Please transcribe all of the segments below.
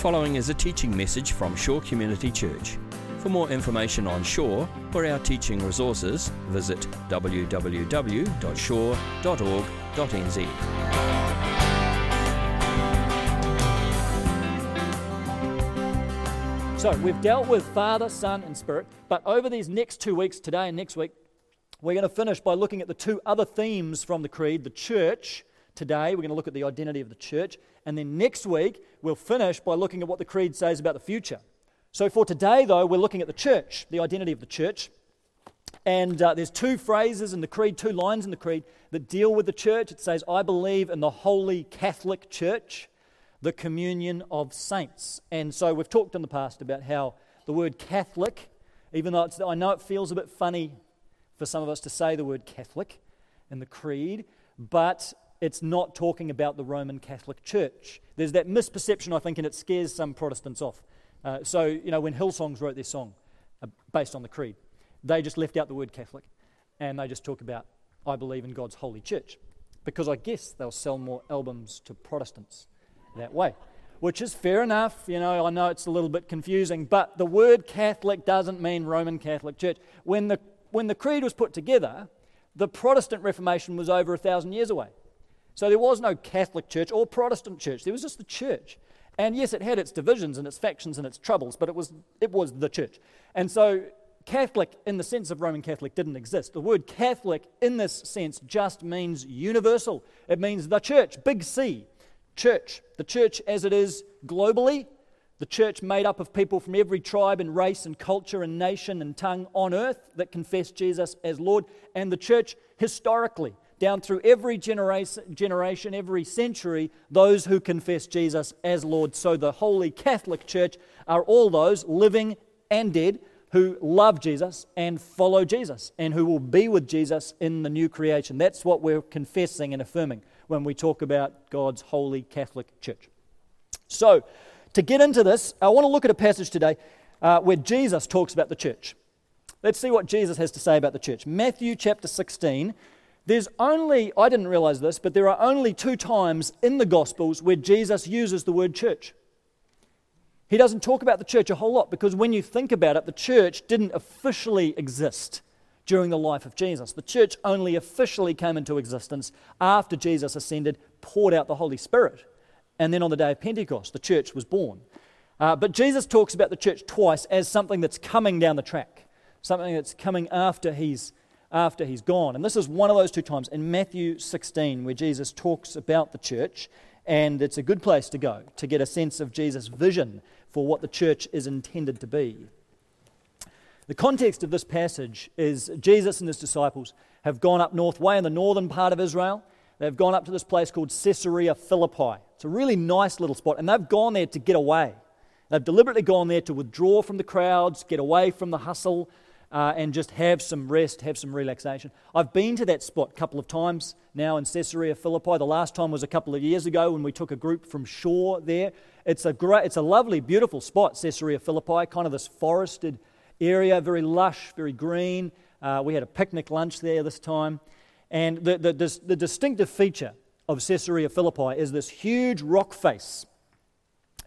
following is a teaching message from Shore Community Church. For more information on Shore or our teaching resources, visit www.shore.org.nz. So, we've dealt with Father, Son, and Spirit, but over these next two weeks, today and next week, we're going to finish by looking at the two other themes from the Creed the church. Today, we're going to look at the identity of the church, and then next week, we'll finish by looking at what the Creed says about the future. So, for today, though, we're looking at the church, the identity of the church. And uh, there's two phrases in the Creed, two lines in the Creed that deal with the church. It says, I believe in the Holy Catholic Church the communion of saints. And so we've talked in the past about how the word Catholic, even though I know it feels a bit funny for some of us to say the word Catholic in the creed, but it's not talking about the Roman Catholic Church. There's that misperception, I think, and it scares some Protestants off. Uh, so, you know, when Hillsongs wrote their song uh, based on the creed, they just left out the word Catholic and they just talk about, I believe in God's holy church. Because I guess they'll sell more albums to Protestants that way, which is fair enough. You know, I know it's a little bit confusing, but the word Catholic doesn't mean Roman Catholic Church. When the, when the creed was put together, the Protestant Reformation was over a thousand years away. So there was no Catholic Church or Protestant Church, there was just the church. And yes, it had its divisions and its factions and its troubles, but it was, it was the church. And so Catholic, in the sense of Roman Catholic, didn't exist. The word Catholic, in this sense, just means universal. It means the church, big C church, the church as it is globally, the church made up of people from every tribe and race and culture and nation and tongue on earth that confess Jesus as Lord, and the church historically, down through every generation, every century, those who confess Jesus as Lord. So the Holy Catholic Church are all those living and dead who love Jesus and follow Jesus and who will be with Jesus in the new creation. That's what we're confessing and affirming when we talk about God's holy Catholic Church. So, to get into this, I want to look at a passage today uh, where Jesus talks about the church. Let's see what Jesus has to say about the church. Matthew chapter 16. There's only, I didn't realize this, but there are only two times in the Gospels where Jesus uses the word church. He doesn't talk about the church a whole lot because when you think about it, the church didn't officially exist during the life of Jesus. The church only officially came into existence after Jesus ascended, poured out the Holy Spirit, and then on the day of Pentecost, the church was born. Uh, but Jesus talks about the church twice as something that's coming down the track, something that's coming after he's, after he's gone. And this is one of those two times in Matthew 16 where Jesus talks about the church, and it's a good place to go to get a sense of Jesus' vision for what the church is intended to be. The context of this passage is Jesus and his disciples have gone up north, way in the northern part of Israel. They've gone up to this place called Caesarea Philippi. It's a really nice little spot, and they've gone there to get away. They've deliberately gone there to withdraw from the crowds, get away from the hustle, uh, and just have some rest, have some relaxation. I've been to that spot a couple of times now in Caesarea Philippi. The last time was a couple of years ago when we took a group from shore there. It's a great, it's a lovely, beautiful spot, Caesarea Philippi, kind of this forested area, very lush, very green. Uh, we had a picnic lunch there this time. And the, the, this, the distinctive feature of Caesarea Philippi is this huge rock face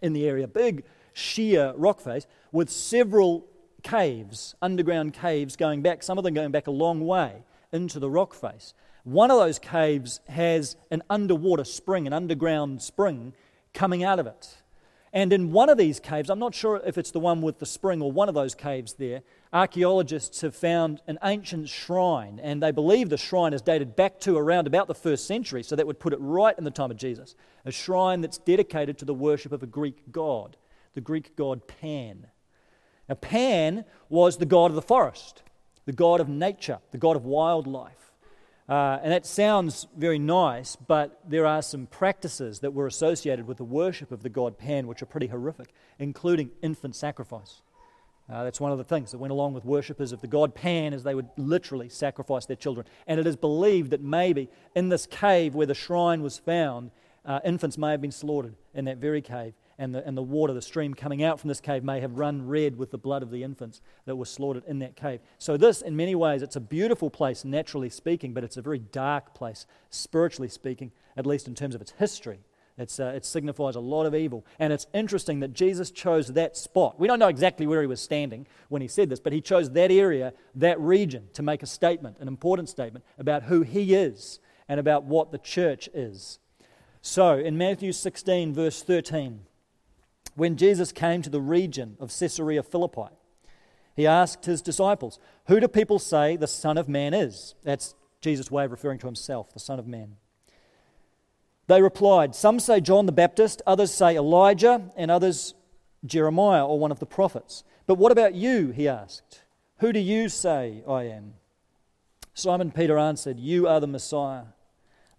in the area, big sheer rock face with several caves, underground caves going back, some of them going back a long way into the rock face. One of those caves has an underwater spring, an underground spring coming out of it. And in one of these caves, I'm not sure if it's the one with the spring or one of those caves there, archaeologists have found an ancient shrine, and they believe the shrine is dated back to around about the first century, so that would put it right in the time of Jesus. A shrine that's dedicated to the worship of a Greek god, the Greek god Pan. Now, Pan was the god of the forest, the god of nature, the god of wildlife. Uh, and that sounds very nice, but there are some practices that were associated with the worship of the god Pan which are pretty horrific, including infant sacrifice. Uh, that's one of the things that went along with worshippers of the god Pan, as they would literally sacrifice their children. And it is believed that maybe in this cave where the shrine was found, uh, infants may have been slaughtered in that very cave and the, and the water, the stream coming out from this cave, may have run red with the blood of the infants that were slaughtered in that cave. So, this, in many ways, it's a beautiful place, naturally speaking, but it's a very dark place, spiritually speaking, at least in terms of its history. It's, uh, it signifies a lot of evil. And it's interesting that Jesus chose that spot. We don't know exactly where he was standing when he said this, but he chose that area, that region, to make a statement, an important statement about who he is and about what the church is. So, in Matthew 16, verse 13, when Jesus came to the region of Caesarea Philippi, he asked his disciples, Who do people say the Son of Man is? That's Jesus' way of referring to himself, the Son of Man. They replied, Some say John the Baptist, others say Elijah, and others Jeremiah or one of the prophets. But what about you? He asked. Who do you say I am? Simon Peter answered, You are the Messiah,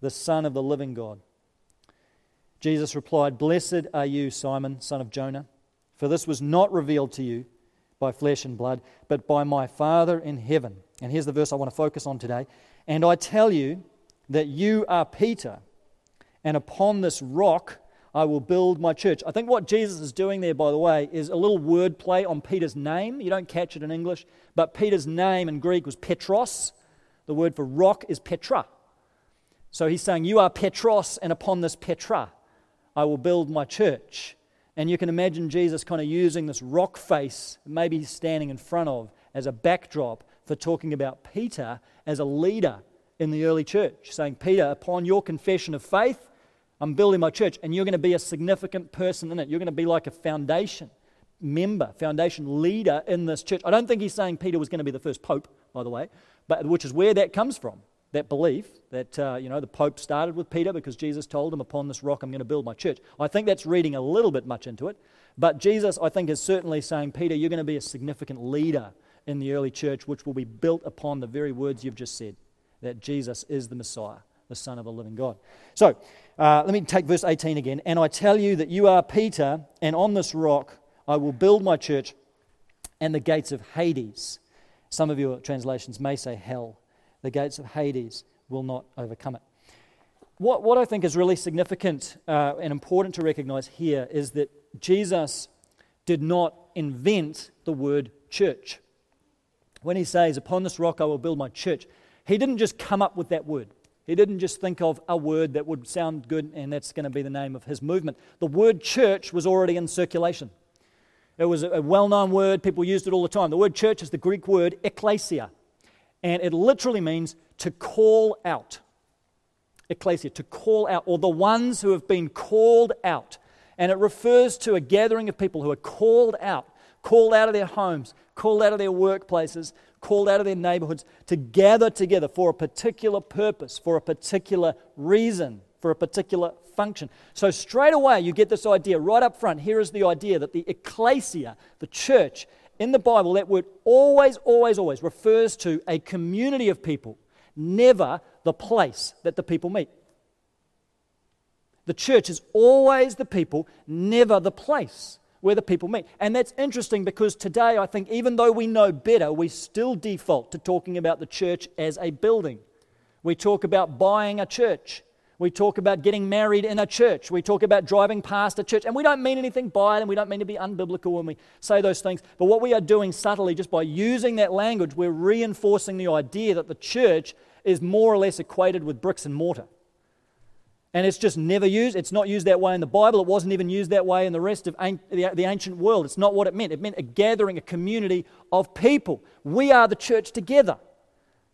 the Son of the living God. Jesus replied, Blessed are you, Simon, son of Jonah, for this was not revealed to you by flesh and blood, but by my Father in heaven. And here's the verse I want to focus on today. And I tell you that you are Peter and upon this rock I will build my church. I think what Jesus is doing there, by the way, is a little word play on Peter's name. You don't catch it in English, but Peter's name in Greek was Petros. The word for rock is Petra. So he's saying, You are Petros, and upon this Petra I will build my church. And you can imagine Jesus kind of using this rock face, maybe he's standing in front of, as a backdrop for talking about Peter as a leader in the early church, saying, Peter, upon your confession of faith, I'm building my church, and you're going to be a significant person in it. You're going to be like a foundation member, foundation leader in this church. I don't think he's saying Peter was going to be the first pope, by the way, but which is where that comes from. That belief that uh, you know the Pope started with Peter because Jesus told him, "Upon this rock I'm going to build my church." I think that's reading a little bit much into it, but Jesus, I think, is certainly saying, "Peter, you're going to be a significant leader in the early church, which will be built upon the very words you've just said, that Jesus is the Messiah, the Son of the living God." So, uh, let me take verse 18 again. And I tell you that you are Peter, and on this rock I will build my church, and the gates of Hades, some of your translations may say hell, the gates of Hades will not overcome it. What, what I think is really significant uh, and important to recognize here is that Jesus did not invent the word church. When he says, Upon this rock I will build my church, he didn't just come up with that word. He didn't just think of a word that would sound good and that's going to be the name of his movement. The word church was already in circulation. It was a well known word, people used it all the time. The word church is the Greek word ekklesia, and it literally means to call out. Ecclesia, to call out, or the ones who have been called out. And it refers to a gathering of people who are called out, called out of their homes, called out of their workplaces, called out of their neighborhoods to gather together for a particular purpose, for a particular reason, for a particular function. So, straight away, you get this idea right up front. Here is the idea that the ecclesia, the church, in the Bible, that word always, always, always refers to a community of people, never the place that the people meet. The church is always the people, never the place where the people meet. And that's interesting because today, I think, even though we know better, we still default to talking about the church as a building. We talk about buying a church. We talk about getting married in a church. We talk about driving past a church. And we don't mean anything by it, and we don't mean to be unbiblical when we say those things. But what we are doing subtly, just by using that language, we're reinforcing the idea that the church is more or less equated with bricks and mortar. And it's just never used. It's not used that way in the Bible. It wasn't even used that way in the rest of the ancient world. It's not what it meant. It meant a gathering, a community of people. We are the church together.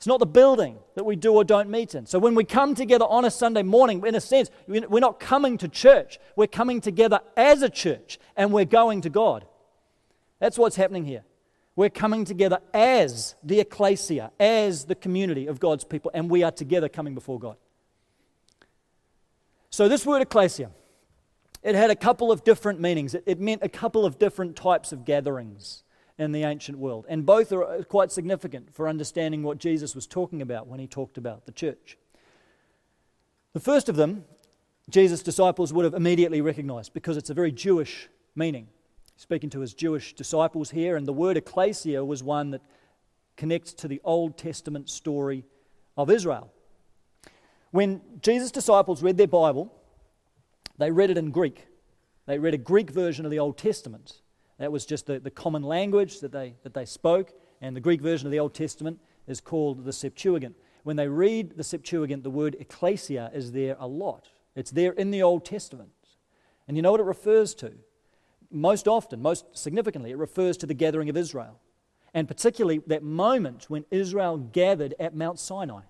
It's not the building that we do or don't meet in. So when we come together on a Sunday morning, in a sense, we're not coming to church. We're coming together as a church and we're going to God. That's what's happening here. We're coming together as the ecclesia, as the community of God's people, and we are together coming before God. So, this word ecclesia, it had a couple of different meanings. It, it, meant a couple of different types of gatherings in the ancient world. And both are uh, quite significant for understanding what Jesus was talking about when he talked about the church. The first of them, Jesus' disciples would have immediately recognized because it's a very Jewish meaning. Speaking to his Jewish disciples here, and the word ecclesia was one that connects to the Old Testament story of Israel. When Jesus' disciples read their Bible, they read it in Greek. They read a Greek version of the Old Testament. That was just the, the common language that they, that they spoke, and the Greek version of the Old Testament is called the Septuagint. When they read the Septuagint, the word ecclesia is there a lot. It's there in the Old Testament. And you know what it refers to? Most often, most significantly, it refers to the gathering of Israel. And particularly that moment when Israel gathered at Mount Sinai.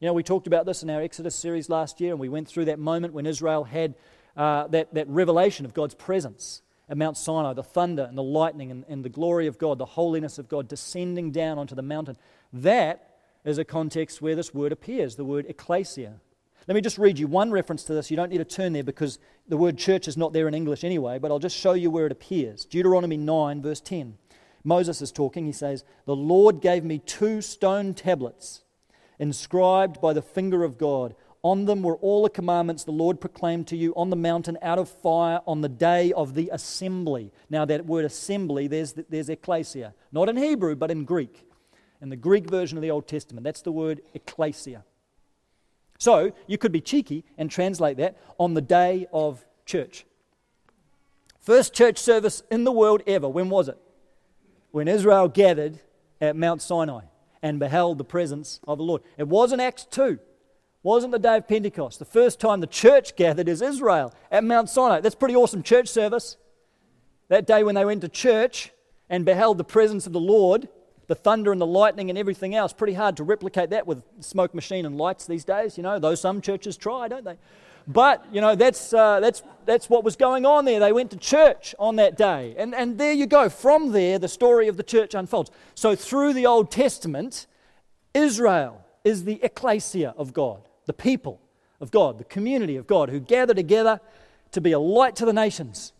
You know, we talked about this in our Exodus series last year, and we went through that moment when Israel had uh, that, that revelation of God's presence at Mount Sinai, the thunder and the lightning and, and the glory of God, the holiness of God descending down onto the mountain. That is a context where this word appears, the word ecclesia. Let me just read you one reference to this. You don't need to turn there because the word church is not there in English anyway, but I'll just show you where it appears. Deuteronomy 9, verse 10. Moses is talking. He says, The Lord gave me two stone tablets inscribed by the finger of God. On them were all the commandments the Lord proclaimed to you on the mountain out of fire on the day of the assembly. Now, that word assembly, there's, there's ecclesia. Not in Hebrew, but in Greek. In the Greek version of the Old Testament, that's the word ecclesia. So, you could be cheeky and translate that on the day of church. First church service in the world ever. When was it? When Israel gathered at Mount Sinai and beheld the presence of the Lord. It wasn't Acts 2 wasn't the day of Pentecost. The first time the church gathered is Israel at Mount Sinai. That's pretty awesome church service. That day when they went to church and beheld the presence of the Lord, the thunder and the lightning and everything else. Pretty hard to replicate that with smoke machine and lights these days, you know, though some churches try, don't they? But, you know, that's, uh, that's, that's what was going on there. They went to church on that day. And, and there you go. From there, the story of the church unfolds. So, through the Old Testament, Israel is the ecclesia of God the people of God, the community of God, who gather together to be a light to the nations,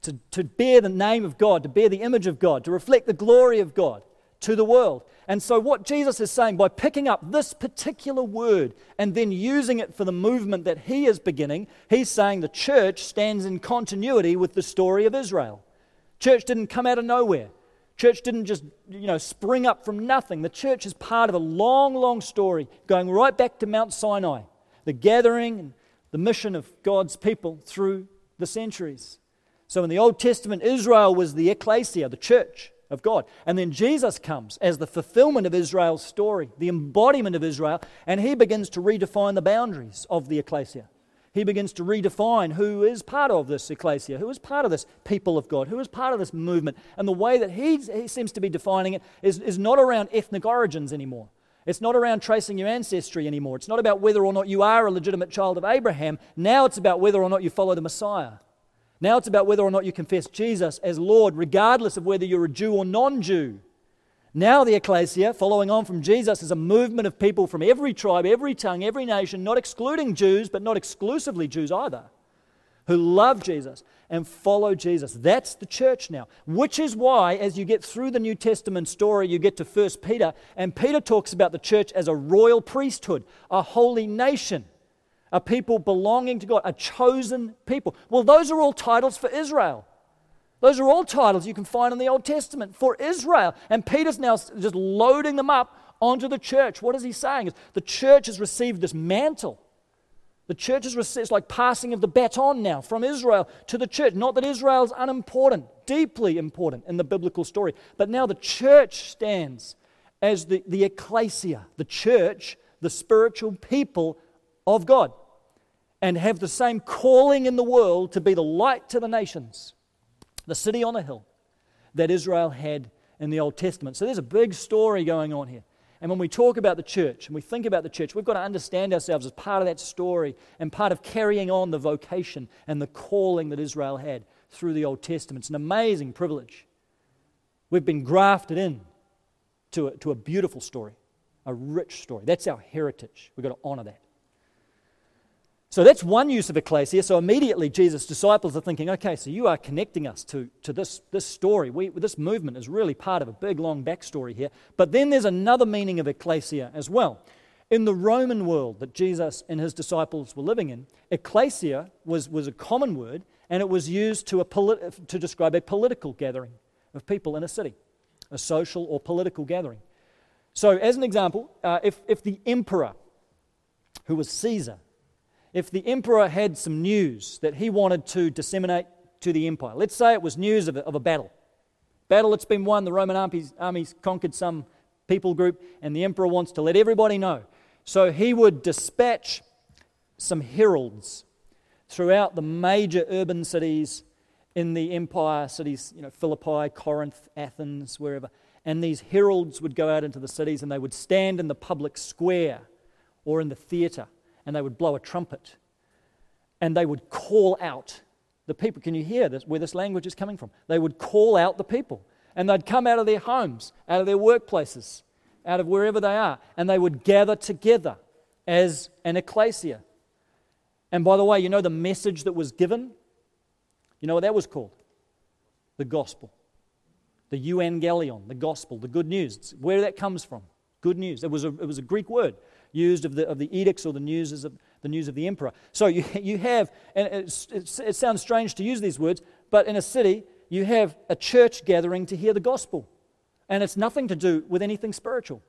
to, to bear the name of God, to bear the image of God, to reflect the glory of God to the world. And so, what Jesus is saying by picking up this particular word and then using it for the movement that he is beginning, he's saying the church stands in continuity with the story of Israel. Church didn't come out of nowhere. Church didn't just, you know, spring up from nothing. The church is part of a long, long story going right back to Mount Sinai, the gathering and the mission of God's people through the centuries. So in the Old Testament, Israel was the ecclesia, the church of God. And then Jesus comes as the fulfillment of Israel's story, the embodiment of Israel, and he begins to redefine the boundaries of the ecclesia he begins to redefine who is part of this ecclesia, who is part of this people of God, who is part of this movement. And the way that he, he seems to be defining it is, is not around ethnic origins anymore. It's not around tracing your ancestry anymore. It's not about whether or not you are a legitimate child of Abraham. Now it's about whether or not you follow the Messiah. Now it's about whether or not you confess Jesus as Lord, regardless of whether you're a Jew or non Jew. Now, the ecclesia, following on from Jesus, is a movement of people from every tribe, every tongue, every nation, not excluding Jews, but not exclusively Jews either, who love Jesus and follow Jesus. That's the church now, which is why, as you get through the New Testament story, you get to 1 Peter, and Peter talks about the church as a royal priesthood, a holy nation, a people belonging to God, a chosen people. Well, those are all titles for Israel. Those are all titles you can find in the Old Testament for Israel. And Peter's now just loading them up onto the church. What is he saying? The church has received this mantle. The church has received, it's like passing of the baton now from Israel to the church. Not that Israel is unimportant, deeply important in the biblical story, but now the church stands as the, the ecclesia, the church, the spiritual people of God, and have the same calling in the world to be the light to the nations the city on a hill that Israel had in the Old Testament. So there's a big story going on here. And when we talk about the church and we think about the church, we've got to understand ourselves as part of that story and part of carrying on the vocation and the calling that Israel had through the Old Testament. It's an amazing privilege. We've been grafted in to a, to a beautiful story, a rich story. That's our heritage. We've got to honor that. So that's one use of ecclesia. So immediately Jesus' disciples are thinking, okay, so you are connecting us to, to this, this story. We, this movement is really part of a big, long backstory here. But then there's another meaning of ecclesia as well. In the Roman world that Jesus and his disciples were living in, ecclesia was, was a common word, and it was used to, a polit- to describe a political gathering of people in a city, a social or political gathering. So, as an example, uh, if, if the emperor, who was Caesar, if the emperor had some news that he wanted to disseminate to the empire, let's say it was news of a, of a battle, battle that's been won, the Roman armies, armies conquered some people group, and the emperor wants to let everybody know. So he would dispatch some heralds throughout the major urban cities in the empire, cities, you know, Philippi, Corinth, Athens, wherever. And these heralds would go out into the cities and they would stand in the public square or in the theatre and they would blow a trumpet and they would call out the people. Can you hear this, where this language is coming from? They would call out the people and they'd come out of their homes, out of their workplaces, out of wherever they are, and they would gather together as an ecclesia. And by the way, you know the message that was given? You know what that was called? The gospel. The euangelion, the gospel, the good news. Where that comes from? Good news. It was a, it was a Greek word used of the, of the edicts or the news of the news of the emperor. So you, you have, and it, it sounds strange to use these words, but in a city, you have a church gathering to hear the gospel. And it's nothing to do with anything spiritual.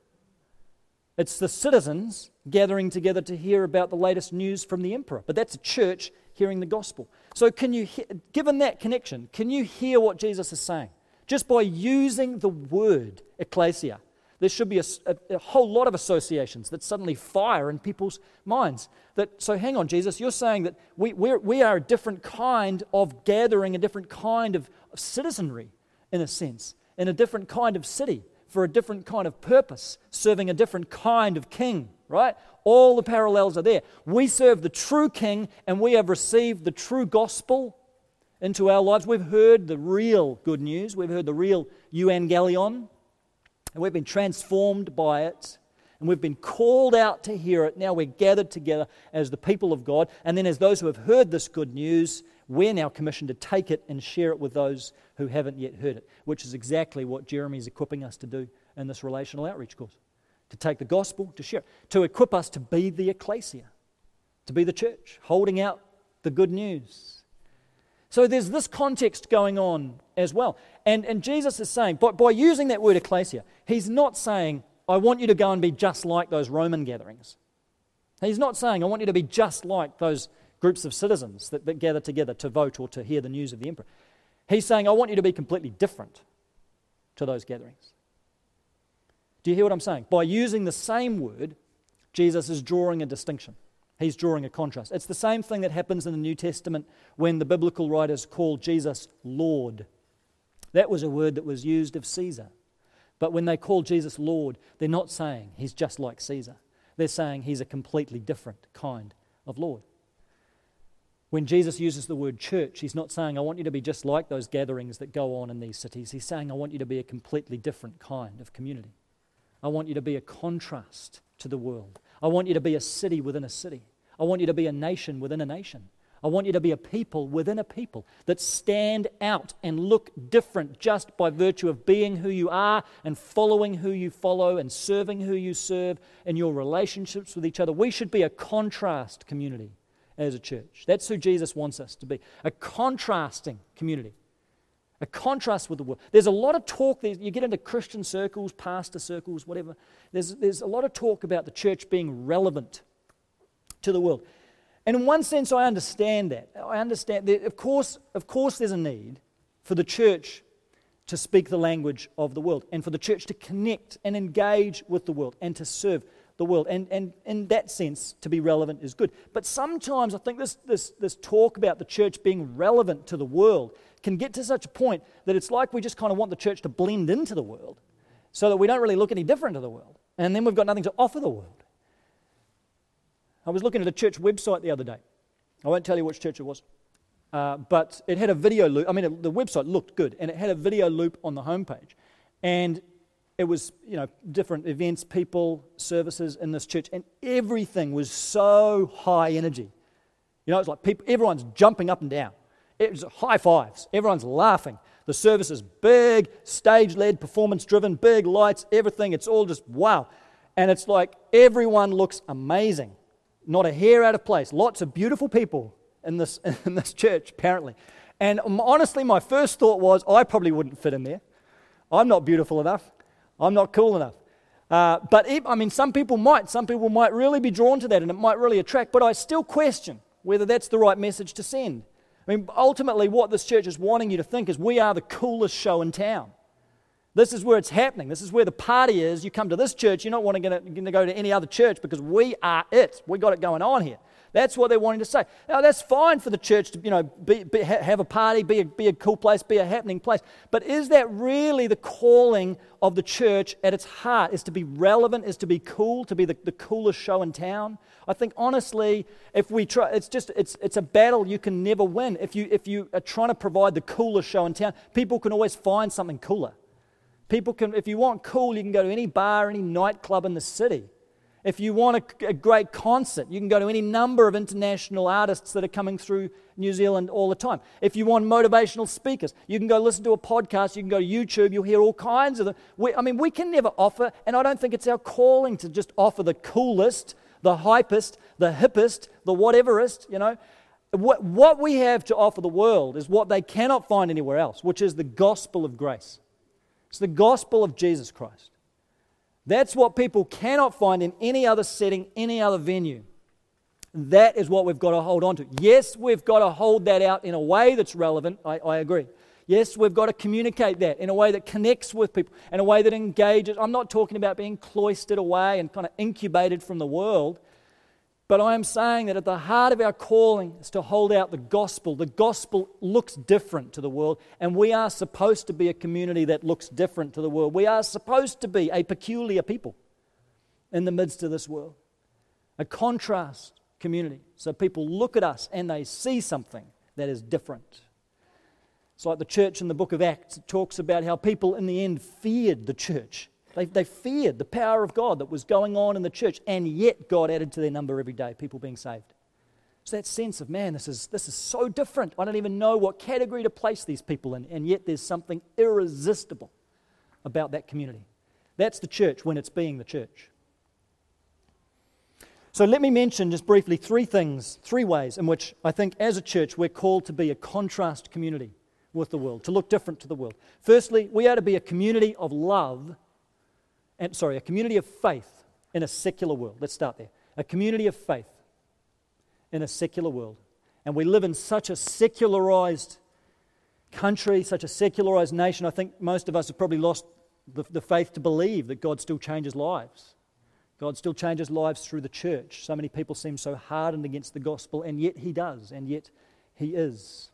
It's the citizens gathering together to hear about the latest news from the emperor. But that's a church hearing the gospel. So, can you, given that connection, can you hear what Jesus is saying? Just by using the word ecclesia, there should be a, a, a, whole lot of associations that suddenly fire in people's minds. That, so, hang on, Jesus, you're saying that we, we're, we are a different kind of gathering, a different kind of, of citizenry, in a sense, in a different kind of city, for a different kind of purpose, serving a different kind of king, right? All the parallels are there. We serve the true king, and we have received the true gospel into our lives. We've heard the real good news, we've heard the real euangelion and we've been transformed by it. And we've been called out to hear it. Now we're gathered together as the people of God. And then, as those who have heard this good news, we're now commissioned to take it and share it with those who haven't yet heard it, which is exactly what Jeremy is equipping us to do in this relational outreach course to take the gospel, to share it, to equip us to be the ecclesia, to be the church, holding out the good news. So there's this context going on as well. And, and Jesus is saying, by, by using that word ecclesia, he's not saying, I want you to go and be just like those Roman gatherings. He's not saying, I want you to be just like those groups of citizens that, that gather together to vote or to hear the news of the emperor. He's saying, I want you to be completely different to those gatherings. Do you hear what I'm saying? By using the same word, Jesus is drawing a distinction. He's drawing a contrast. It's the same thing that happens in the New Testament when the biblical writers call Jesus Lord. That was a word that was used of Caesar. But when they call Jesus Lord, they're not saying he's just like Caesar. They're saying he's a completely different kind of Lord. When Jesus uses the word church, he's not saying, I want you to be just like those gatherings that go on in these cities. He's saying, I want you to be a completely different kind of community. I want you to be a contrast to the world. I want you to be a city within a city. I want you to be a nation within a nation. I want you to be a people within a people that stand out and look different just by virtue of being who you are and following who you follow and serving who you serve and your relationships with each other. We should be a contrast community as a church. That's who Jesus wants us to be a contrasting community, a contrast with the world. There's a lot of talk, you get into Christian circles, pastor circles, whatever. There's, there's a lot of talk about the church being relevant to the world. And in one sense, I understand that. I understand that, of course, of course, there's a need for the church to speak the language of the world and for the church to connect and engage with the world and to serve the world. And, and in that sense, to be relevant is good. But sometimes I think this, this, this talk about the church being relevant to the world can get to such a point that it's like we just kind of want the church to blend into the world so that we don't really look any different to the world. And then we've got nothing to offer the world. I was looking at a church website the other day. I won't tell you which church it was. Uh, but it had a video loop. I mean, it, the website looked good, and it had a video loop on the homepage. And it was, you know, different events, people, services in this church, and everything was so high energy. You know, it's like people, everyone's jumping up and down. It was high fives. Everyone's laughing. The service is big, stage led, performance driven, big lights, everything. It's all just wow. And it's like everyone looks amazing not a hair out of place. Lots of beautiful people in this, in this church, apparently. And honestly, my first thought was, I probably wouldn't fit in there. I'm not beautiful enough. I'm not cool enough. Uh, but if, I mean, some people might. Some people might really be drawn to that and it might really attract. But I still question whether that's the right message to send. I mean, ultimately, what this church is wanting you to think is we are the coolest show in town. This is where it's happening. This is where the party is. You come to this church, you're not wanting to go to any other church because we are it. We got it going on here. That's what they're wanting to say. Now, that's fine for the church to, you know, be, be, have a party, be a, be a cool place, be a happening place. But is that really the calling of the church at its heart? Is to be relevant, is to be cool, to be the, the coolest show in town? I think honestly, if we try, it's just, it's, it's a battle you can never win. If you, if you are trying to provide the coolest show in town, people can always find something cooler. People can, if you want cool, you can go to any bar, any nightclub in the city. If you want a, a, great concert, you can go to any number of international artists that are coming through New Zealand all the time. If you want motivational speakers, you can go listen to a podcast, you can go to YouTube, you'll hear all kinds of them. We, I mean, we can never offer, and I don't think it's our calling to just offer the coolest, the hypest, the hippest, the whateverest, you know. What, what we have to offer the world is what they cannot find anywhere else, which is the gospel of grace. It's the gospel of Jesus Christ. That's what people cannot find in any other setting, any other venue. That is what we've got to hold on to. Yes, we've got to hold that out in a way that's relevant. I, I, agree. Yes, we've got to communicate that in a way that connects with people, in a way that engages. I'm not talking about being cloistered away and kind of incubated from the world. But I am saying that at the heart of our calling is to hold out the gospel. The gospel looks different to the world, and we are supposed to be a community that looks different to the world. We are supposed to be a peculiar people in the midst of this world, a contrast community. So people look at us and they see something that is different. It's like the church in the book of Acts. It talks about how people in the end feared the church they, they feared the power of God that was going on in the church, and yet God added to their number every day, people being saved. So that sense of, man, this is, this is so different. I don't even know what category to place these people in, and yet there's something irresistible about that community. That's the church when it's being the church. So let me mention just briefly three things, three ways in which I think as a church we're called to be a contrast community with the world, to look different to the world. Firstly, we are to be a community of love and sorry, a community of faith in a secular world. Let's start there. A community of faith in a secular world. And we live in such a secularized country, such a secularized nation. I think most of us have probably lost the, the faith to believe that God still changes lives. God still changes lives through the church. So many people seem so hardened against the gospel, and yet He does, and yet He is.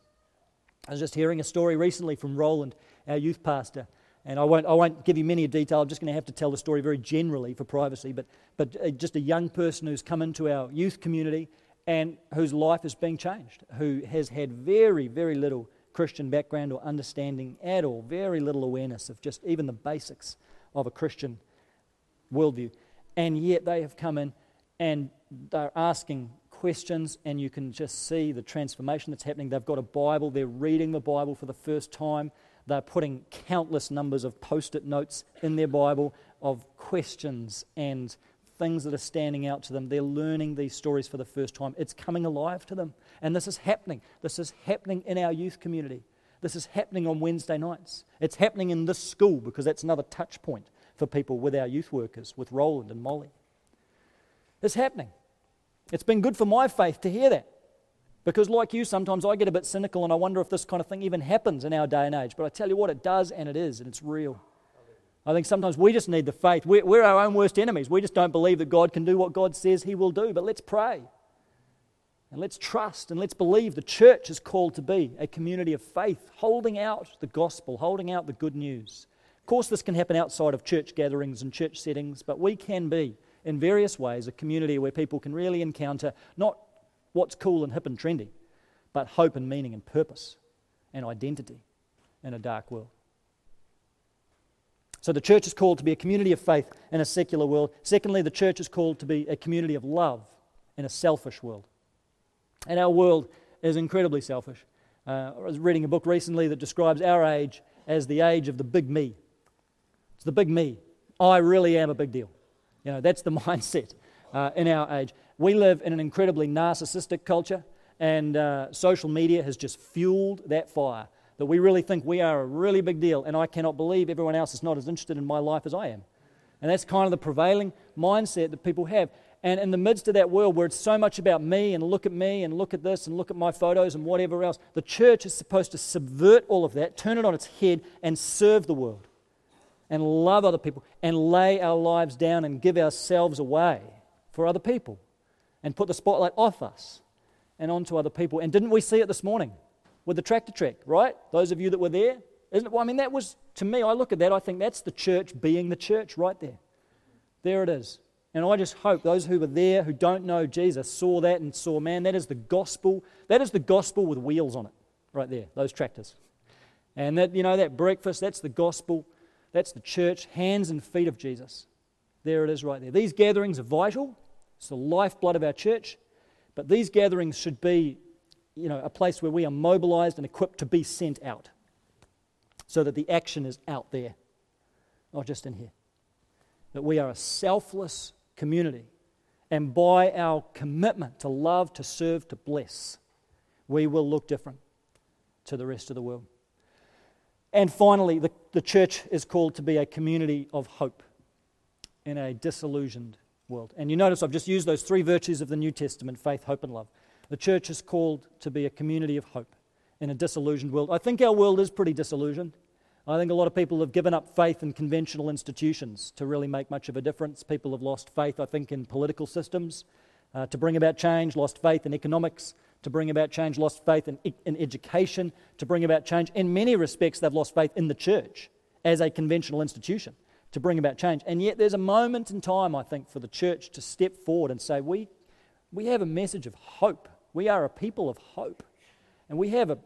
I was just hearing a story recently from Roland, our youth pastor, and I won't, I won't give you many a detail. I'm just going to have to tell the story very generally for privacy. But, but uh, just a young person who's come into our youth community and whose life is being changed, who has had very, very little Christian background or understanding at all, very little awareness of just even the basics of a Christian worldview. And yet they have come in and they're asking questions, and you can just see the transformation that's happening. They've got a Bible, they're reading the Bible for the first time they're putting countless numbers of post it notes in their Bible of questions and things that are standing out to them. They're learning these stories for the first time. It's coming alive to them. And this is happening. This is happening in our youth community. This is happening on Wednesday nights. It's happening in this school because that's another touch point for people with our youth workers, with Roland and Molly. It's happening. It's been good for my faith to hear that. Because, like you, sometimes I get a bit cynical and I wonder if this kind of thing even happens in our day and age. But I tell you what, it does, and it is, and it's real. I think sometimes we just need the faith. We're, we're, our own worst enemies. We just don't believe that God can do what God says He will do. But let's pray. And let's trust and let's believe the church is called to be a community of faith, holding out the gospel, holding out the good news. Of course, this can happen outside of church gatherings and church settings, but we can be, in various ways, a community where people can really encounter not what's cool and hip and trendy, but hope and meaning and purpose and identity in a dark world. So the church is called to be a community of faith in a secular world. Secondly, the church is called to be a community of love in a selfish world. And our world is incredibly selfish. Uh, I was reading a book recently that describes our age as the age of the big me. It's the big me. I really am a big deal. You know, that's the mindset uh, in our age. We live in an incredibly narcissistic culture, and uh, social media has just fueled that fire. That we really think we are a really big deal, and I cannot believe everyone else is not as interested in my life as I am. And that's kind of the prevailing mindset that people have. And in the midst of that world where it's so much about me and look at me and look at this and look at my photos and whatever else, the church is supposed to subvert all of that, turn it on its head, and serve the world and love other people and lay our lives down and give ourselves away for other people and put the spotlight off us and onto other people. And didn't we see it this morning with the tractor trek, right? Those of you that were there? Isn't it? Well, I mean, that was, to me, I look at that, I think that's the church being the church right there. There it is. And I just hope those who were there who don't know Jesus saw that and saw, man, that is the gospel. That is the gospel with wheels on it, right there, those tractors. And that, you know, that breakfast, that's the gospel. That's the church, hands and feet of Jesus. There it is right there. These gatherings are vital. It's the lifeblood of our church. But these gatherings should be, you know, a place where we are mobilized and equipped to be sent out so that the action is out there, not just in here. That we are a selfless community. And by our commitment to love, to serve, to bless, we will look different to the rest of the world. And finally, the, the church is called to be a community of hope in a disillusioned world. And you notice I've just used those three virtues of the New Testament faith, hope, and love. The church is called to be a community of hope in a disillusioned world. I think our world is pretty disillusioned. I think a lot of people have given up faith in conventional institutions to really make much of a difference. People have lost faith, I think, in political systems uh, to bring about change, lost faith in economics to bring about change, lost faith in, in education to bring about change. In many respects, they've lost faith in the church as a conventional institution to bring about change. And yet, there's a moment in time, I think, for the church to step forward and say, We, we have a message of hope. We are a people of hope. And we have a,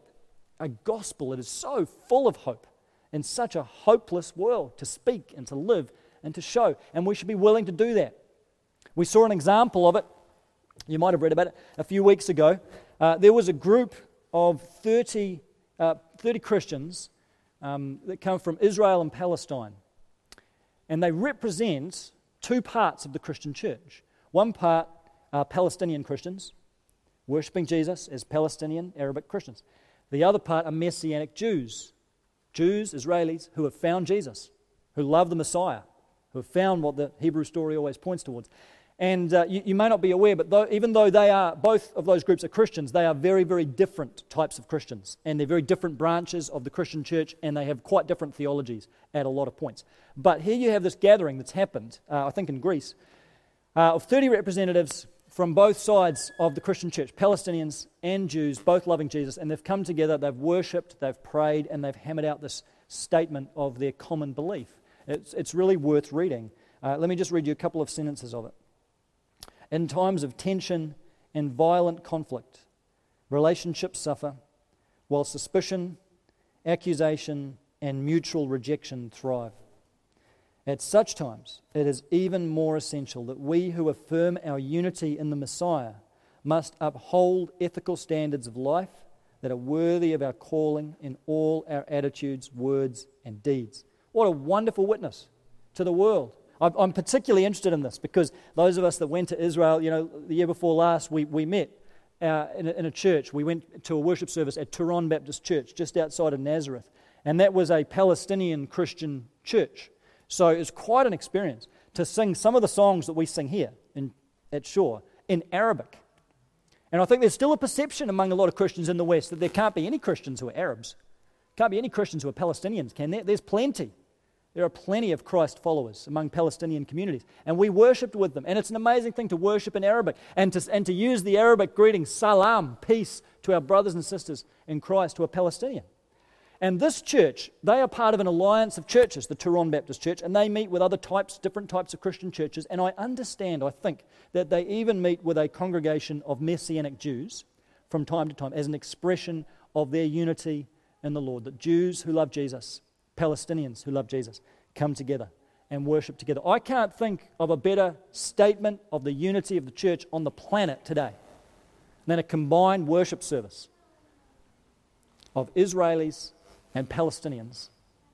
a gospel that is so full of hope in such a hopeless world to speak and to live and to show. And we should be willing to do that. We saw an example of it. You might have read about it a few weeks ago. Uh, there was a group of 30, uh, 30 Christians um, that come from Israel and Palestine and they represent two parts of the Christian church. One part are Palestinian Christians, worshipping Jesus as Palestinian Arabic Christians. The other part are Messianic Jews, Jews, Israelis, who have found Jesus, who love the Messiah, who have found what the Hebrew story always points towards. And uh, you, you, may not be aware, but though, even though they are, both of those groups are Christians, they are very, very different types of Christians. And they're very different branches of the Christian church, and they have quite different theologies at a lot of points. But here you have this gathering that's happened, uh, I think in Greece, uh, of 30 representatives from both sides of the Christian church, Palestinians and Jews, both loving Jesus, and they've come together, they've worshipped, they've prayed, and they've hammered out this statement of their common belief. It's, it's really worth reading. Uh, let me just read you a couple of sentences of it. In times of tension and violent conflict, relationships suffer, while suspicion, accusation, and mutual rejection thrive. At such times, it is even more essential that we who affirm our unity in the Messiah must uphold ethical standards of life that are worthy of our calling in all our attitudes, words, and deeds. What a wonderful witness to the world I'm particularly interested in this because those of us that went to Israel, you know, the year before last, we, we met uh, in, a, in, a, church. We went to a worship service at Turon Baptist Church just outside of Nazareth. And that was a Palestinian Christian church. So it's quite an experience to sing some of the songs that we sing here in, at Shore in Arabic. And I think there's still a perception among a lot of Christians in the West that there can't be any Christians who are Arabs. Can't be any Christians who are Palestinians, can there? There's plenty. There are plenty of Christ followers among Palestinian communities, and we worshipped with them. And it's an amazing thing to worship in Arabic and to, and to use the Arabic greeting, salam, peace, to our brothers and sisters in Christ, to a Palestinian. And this church, they are part of an alliance of churches, the Turon Baptist Church, and they meet with other types, different types of Christian churches. And I understand, I think, that they even meet with a congregation of Messianic Jews from time to time as an expression of their unity in the Lord. That Jews who love Jesus Palestinians who love Jesus come together and worship together. I can't think of a better statement of the unity of the church on the planet today than a combined worship service of Israelis and Palestinians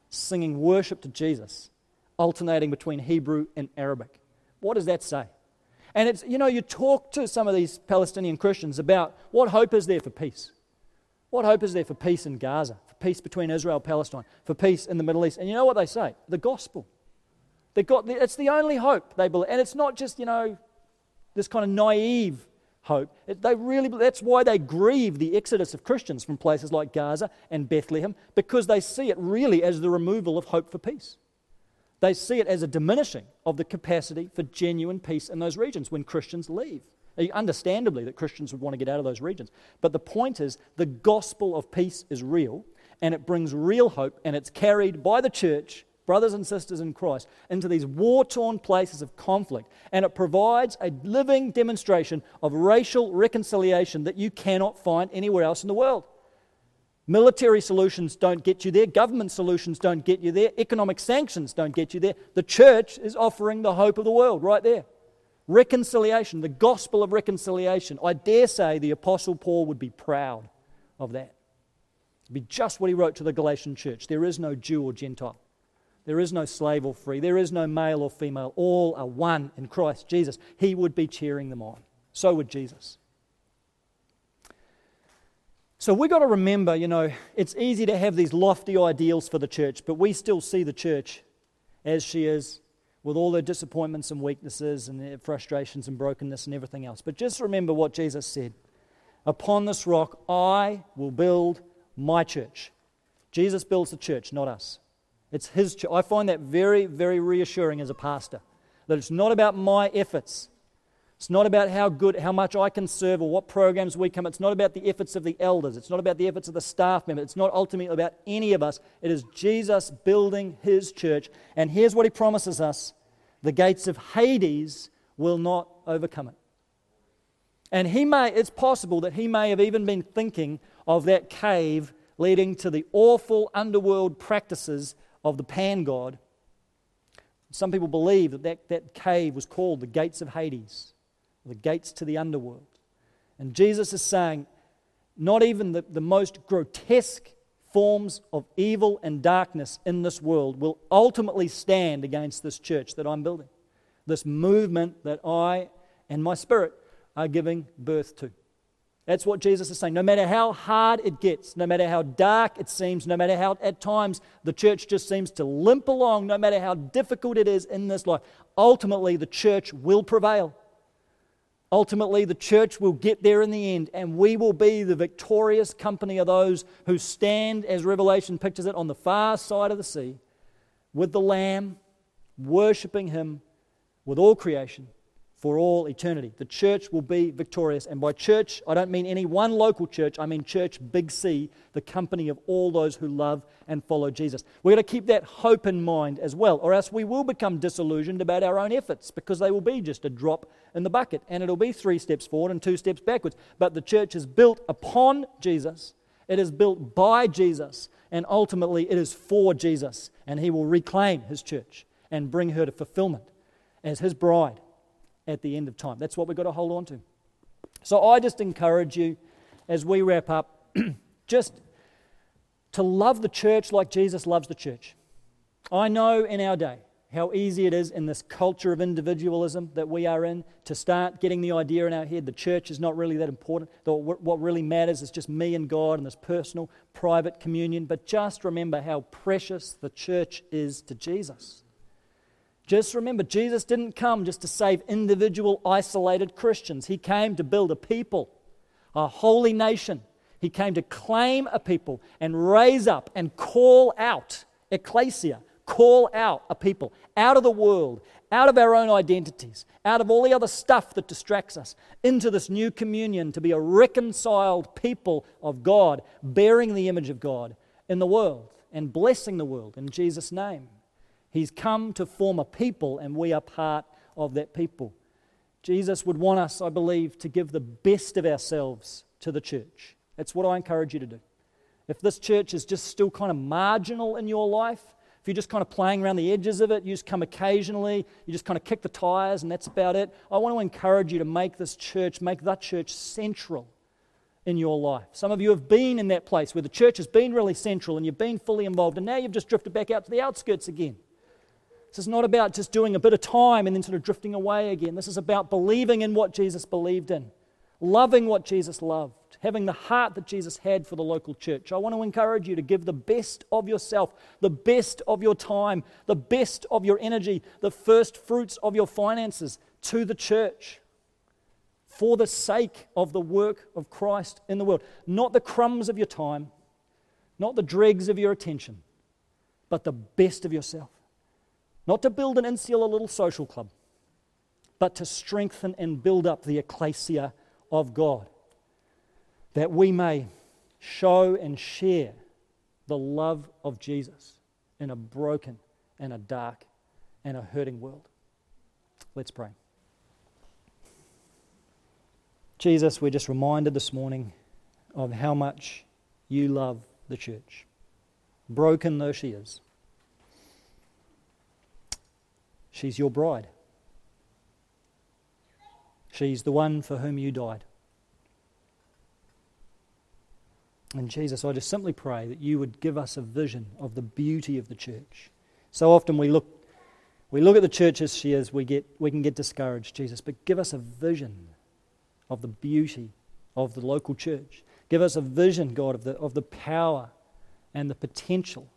singing worship to Jesus, alternating between Hebrew and Arabic. What does that say? And it's, you know, you talk to some of these Palestinian Christians about what hope is there for peace. What hope is there for peace in Gaza, for peace between Israel and Palestine, for peace in the Middle East? And you know what they say? The gospel. They got the, it's the only hope they believe. And it's not just, you know, this kind of naive hope. It, they really, that's why they grieve the exodus of Christians from places like Gaza and Bethlehem, because they see it really as the removal of hope for peace. They see it as a diminishing of the capacity for genuine peace in those regions when Christians leave Uh, understandably, that Christians would want to get out of those regions. But the point is, the gospel of peace is real, and it brings real hope, and it's carried by the church, brothers and sisters in Christ, into these war torn places of conflict. And it provides a living demonstration of racial reconciliation that you cannot find anywhere else in the world. Military solutions don't get you there. Government solutions don't get you there. Economic sanctions don't get you there. The church is offering the hope of the world right there. Reconciliation, the gospel of reconciliation. I dare say the Apostle Paul would be proud of that. It'd be just what he wrote to the Galatian church. There is no Jew or Gentile. There is no slave or free. There is no male or female. All are one in Christ Jesus. He would be cheering them on. So would Jesus. So we've got to remember, you know, it's easy to have these lofty ideals for the church, but we still see the church as she is with all their disappointments and weaknesses and frustrations and brokenness and everything else. But just remember what Jesus said Upon this rock I will build my church. Jesus builds the church, not us. It's his church. I find that very, very reassuring as a pastor. That it's not about my efforts, it's not about how good, how much I can serve or what programs we come. It's not about the efforts of the elders. It's not about the efforts of the staff members. It's not ultimately about any of us. It is Jesus building his church. And here's what he promises us the gates of Hades will not overcome it. And he may, it's possible that he may have even been thinking of that cave leading to the awful underworld practices of the pan god. Some people believe that, that that cave was called the gates of Hades the gates to the underworld. And Jesus is saying, not even the, the most grotesque forms of evil and darkness in this world will ultimately stand against this church that I'm building, this movement that I and my spirit are giving birth to. That's what Jesus is saying. No matter how hard it gets, no matter how dark it seems, no matter how at times the church just seems to limp along, no matter how difficult it is in this life, ultimately the church will prevail. Ultimately, the church will get there in the end, and we will be the victorious company of those who stand, as Revelation pictures it, on the far side of the sea with the Lamb, worshiping Him with all creation for all eternity. The church will be victorious. And by church, I don't mean any one local church, I mean church, big C, the company of all those who love and follow Jesus. We're going to keep that hope in mind as well, or else we will become disillusioned about our own efforts because they will be just a drop in the bucket and it'll be three steps forward and two steps backwards. But the church is built upon Jesus, it is built by Jesus, and ultimately it is for Jesus. And He will reclaim His church and bring her to fulfillment as His bride at the end of time. That's what we've got to hold on to. So I just encourage you as we wrap up, just to love the church like Jesus loves the church. I know in our day how easy it is in this culture of individualism that we are in to start getting the idea in our head the church is not really that important. What really matters is just me and God and this personal, private communion. But just remember how precious the church is to Jesus. Just remember, Jesus didn't come just to save individual, isolated Christians. He came to build a people, a holy nation. He came to claim a people and raise up and call out, ecclesia, call out a people out of the world, out of our own identities, out of all the other stuff that distracts us, into this new communion to be a reconciled people of God, bearing the image of God in the world and blessing the world in Jesus' name. He's come to form a people, and we are part of that people. Jesus would want us, I believe, to give the best of ourselves to the church. That's what I encourage you to do. If this church is just still kind of marginal in your life, if you're just kind of playing around the edges of it, you just come occasionally, you just kind of kick the tires, and that's about it. I want to encourage you to make this church, make that church central in your life. Some of you have been in that place where the church has been really central and you've been fully involved, and now you've just drifted back out to the outskirts again. This is not about just doing a bit of time and then sort of drifting away again. This is about believing in what Jesus believed in, loving what Jesus loved, having the heart that Jesus had for the local church. I want to encourage you to give the best of yourself, the best of your time, the best of your energy, the first fruits of your finances to the church for the sake of the work of Christ in the world. Not the crumbs of your time, not the dregs of your attention, but the best of yourself. Not to build an insular little social club, but to strengthen and build up the ecclesia of God, that we may show and share the love of Jesus in a broken and a dark and a hurting world. Let's pray. Jesus, we're just reminded this morning of how much you love the church, broken though she is. She's your bride. She's the one for whom you died. And Jesus, I just simply pray that you would give us a vision of the beauty of the church. So often we look, we look at the church as she is, we, get, we can get discouraged, Jesus, but give us a vision of the beauty of the local church. Give us a vision, God, of the, of the power and the potential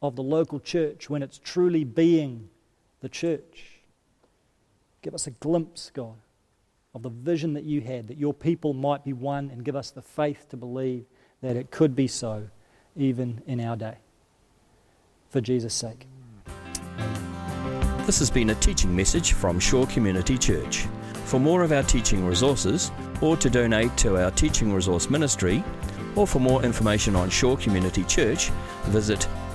of the local church when it's truly being the church. Give us a glimpse, God, of the vision that you had, that your people might be one, and give us the faith to believe that it could be so even in our day. For Jesus' sake. This has been a teaching message from Shore Community Church. For more of our teaching resources, or to donate to our teaching resource ministry, or for more information on Shore Community Church, visit